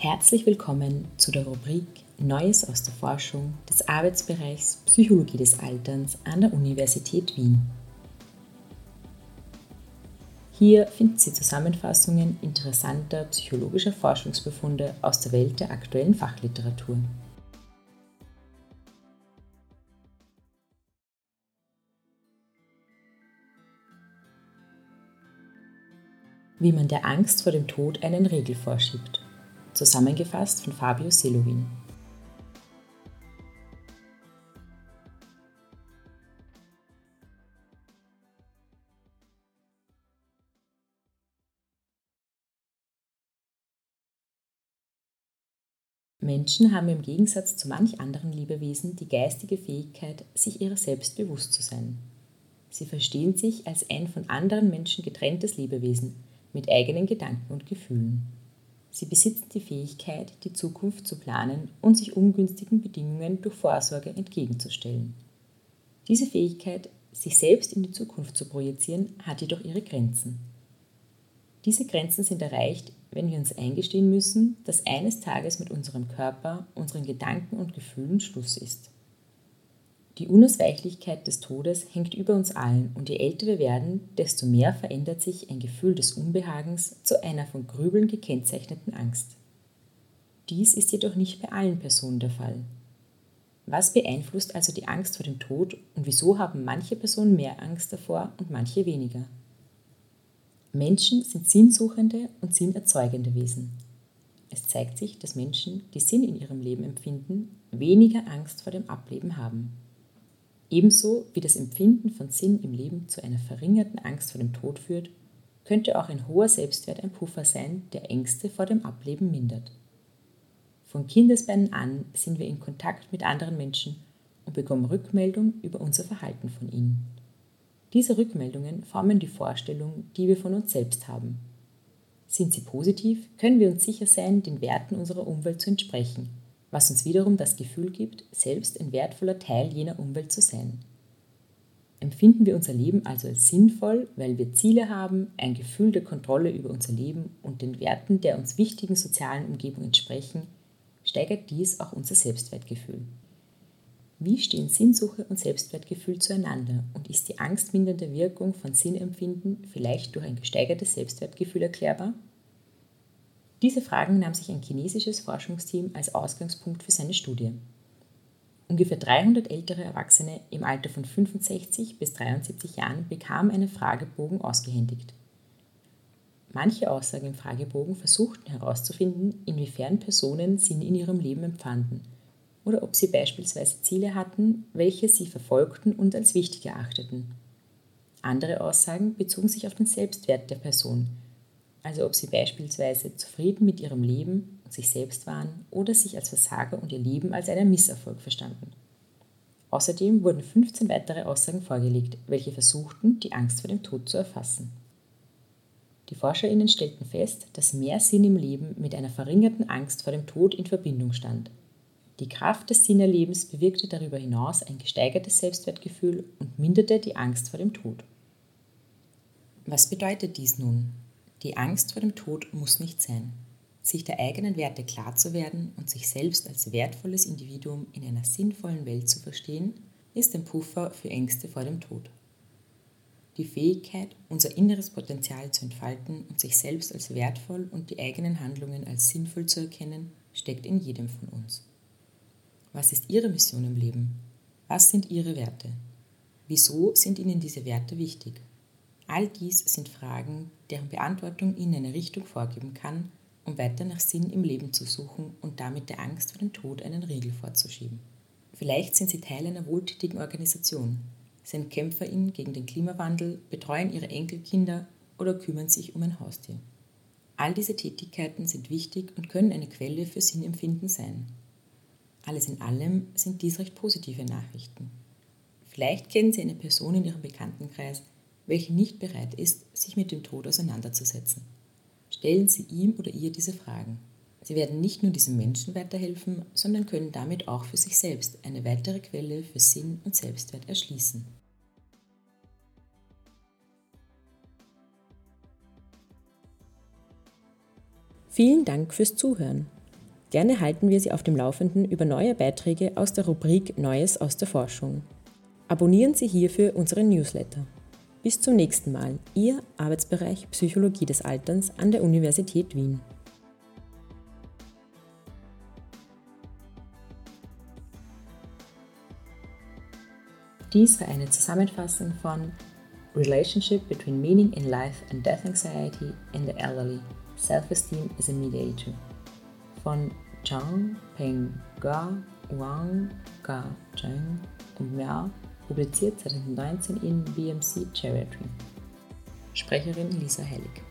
Herzlich willkommen zu der Rubrik Neues aus der Forschung des Arbeitsbereichs Psychologie des Alterns an der Universität Wien. Hier finden Sie Zusammenfassungen interessanter psychologischer Forschungsbefunde aus der Welt der aktuellen Fachliteratur. Wie man der Angst vor dem Tod einen Regel vorschiebt zusammengefasst von Fabio Selovin. Menschen haben im Gegensatz zu manch anderen Lebewesen die geistige Fähigkeit, sich ihrer selbst bewusst zu sein. Sie verstehen sich als ein von anderen Menschen getrenntes Lebewesen mit eigenen Gedanken und Gefühlen. Sie besitzen die Fähigkeit, die Zukunft zu planen und sich ungünstigen Bedingungen durch Vorsorge entgegenzustellen. Diese Fähigkeit, sich selbst in die Zukunft zu projizieren, hat jedoch ihre Grenzen. Diese Grenzen sind erreicht, wenn wir uns eingestehen müssen, dass eines Tages mit unserem Körper, unseren Gedanken und Gefühlen Schluss ist. Die Unausweichlichkeit des Todes hängt über uns allen und je älter wir werden, desto mehr verändert sich ein Gefühl des Unbehagens zu einer von Grübeln gekennzeichneten Angst. Dies ist jedoch nicht bei allen Personen der Fall. Was beeinflusst also die Angst vor dem Tod und wieso haben manche Personen mehr Angst davor und manche weniger? Menschen sind sinnsuchende und sinnerzeugende Wesen. Es zeigt sich, dass Menschen, die Sinn in ihrem Leben empfinden, weniger Angst vor dem Ableben haben. Ebenso wie das Empfinden von Sinn im Leben zu einer verringerten Angst vor dem Tod führt, könnte auch ein hoher Selbstwert ein Puffer sein, der Ängste vor dem Ableben mindert. Von Kindesbeinen an sind wir in Kontakt mit anderen Menschen und bekommen Rückmeldung über unser Verhalten von ihnen. Diese Rückmeldungen formen die Vorstellung, die wir von uns selbst haben. Sind sie positiv, können wir uns sicher sein, den Werten unserer Umwelt zu entsprechen was uns wiederum das Gefühl gibt, selbst ein wertvoller Teil jener Umwelt zu sein. Empfinden wir unser Leben also als sinnvoll, weil wir Ziele haben, ein Gefühl der Kontrolle über unser Leben und den Werten der uns wichtigen sozialen Umgebung entsprechen, steigert dies auch unser Selbstwertgefühl. Wie stehen Sinnsuche und Selbstwertgefühl zueinander und ist die angstmindernde Wirkung von Sinnempfinden vielleicht durch ein gesteigertes Selbstwertgefühl erklärbar? Diese Fragen nahm sich ein chinesisches Forschungsteam als Ausgangspunkt für seine Studie. Ungefähr 300 ältere Erwachsene im Alter von 65 bis 73 Jahren bekamen einen Fragebogen ausgehändigt. Manche Aussagen im Fragebogen versuchten herauszufinden, inwiefern Personen Sinn in ihrem Leben empfanden oder ob sie beispielsweise Ziele hatten, welche sie verfolgten und als wichtig erachteten. Andere Aussagen bezogen sich auf den Selbstwert der Person, also ob sie beispielsweise zufrieden mit ihrem Leben und sich selbst waren oder sich als Versager und ihr Leben als einen Misserfolg verstanden. Außerdem wurden 15 weitere Aussagen vorgelegt, welche versuchten, die Angst vor dem Tod zu erfassen. Die ForscherInnen stellten fest, dass mehr Sinn im Leben mit einer verringerten Angst vor dem Tod in Verbindung stand. Die Kraft des Sinnerlebens bewirkte darüber hinaus ein gesteigertes Selbstwertgefühl und minderte die Angst vor dem Tod. Was bedeutet dies nun? Die Angst vor dem Tod muss nicht sein. Sich der eigenen Werte klar zu werden und sich selbst als wertvolles Individuum in einer sinnvollen Welt zu verstehen, ist ein Puffer für Ängste vor dem Tod. Die Fähigkeit, unser inneres Potenzial zu entfalten und sich selbst als wertvoll und die eigenen Handlungen als sinnvoll zu erkennen, steckt in jedem von uns. Was ist Ihre Mission im Leben? Was sind Ihre Werte? Wieso sind Ihnen diese Werte wichtig? All dies sind Fragen, deren Beantwortung Ihnen eine Richtung vorgeben kann, um weiter nach Sinn im Leben zu suchen und damit der Angst vor dem Tod einen Riegel vorzuschieben. Vielleicht sind Sie Teil einer wohltätigen Organisation, sind KämpferInnen gegen den Klimawandel, betreuen Ihre Enkelkinder oder kümmern sich um ein Haustier. All diese Tätigkeiten sind wichtig und können eine Quelle für Sinnempfinden sein. Alles in allem sind dies recht positive Nachrichten. Vielleicht kennen Sie eine Person in Ihrem Bekanntenkreis, welche nicht bereit ist, sich mit dem Tod auseinanderzusetzen. Stellen Sie ihm oder ihr diese Fragen. Sie werden nicht nur diesem Menschen weiterhelfen, sondern können damit auch für sich selbst eine weitere Quelle für Sinn und Selbstwert erschließen. Vielen Dank fürs Zuhören. Gerne halten wir Sie auf dem Laufenden über neue Beiträge aus der Rubrik Neues aus der Forschung. Abonnieren Sie hierfür unseren Newsletter. Bis zum nächsten Mal, Ihr Arbeitsbereich Psychologie des Alterns an der Universität Wien. Dies war eine Zusammenfassung von Relationship between Meaning in Life and Death Anxiety in the Elderly. Self-Esteem is a Mediator von Zhang Peng Ga Wang Ga Zheng und Miao, publiziert 2019 in BMC Geriatry. Sprecherin Lisa Hellig.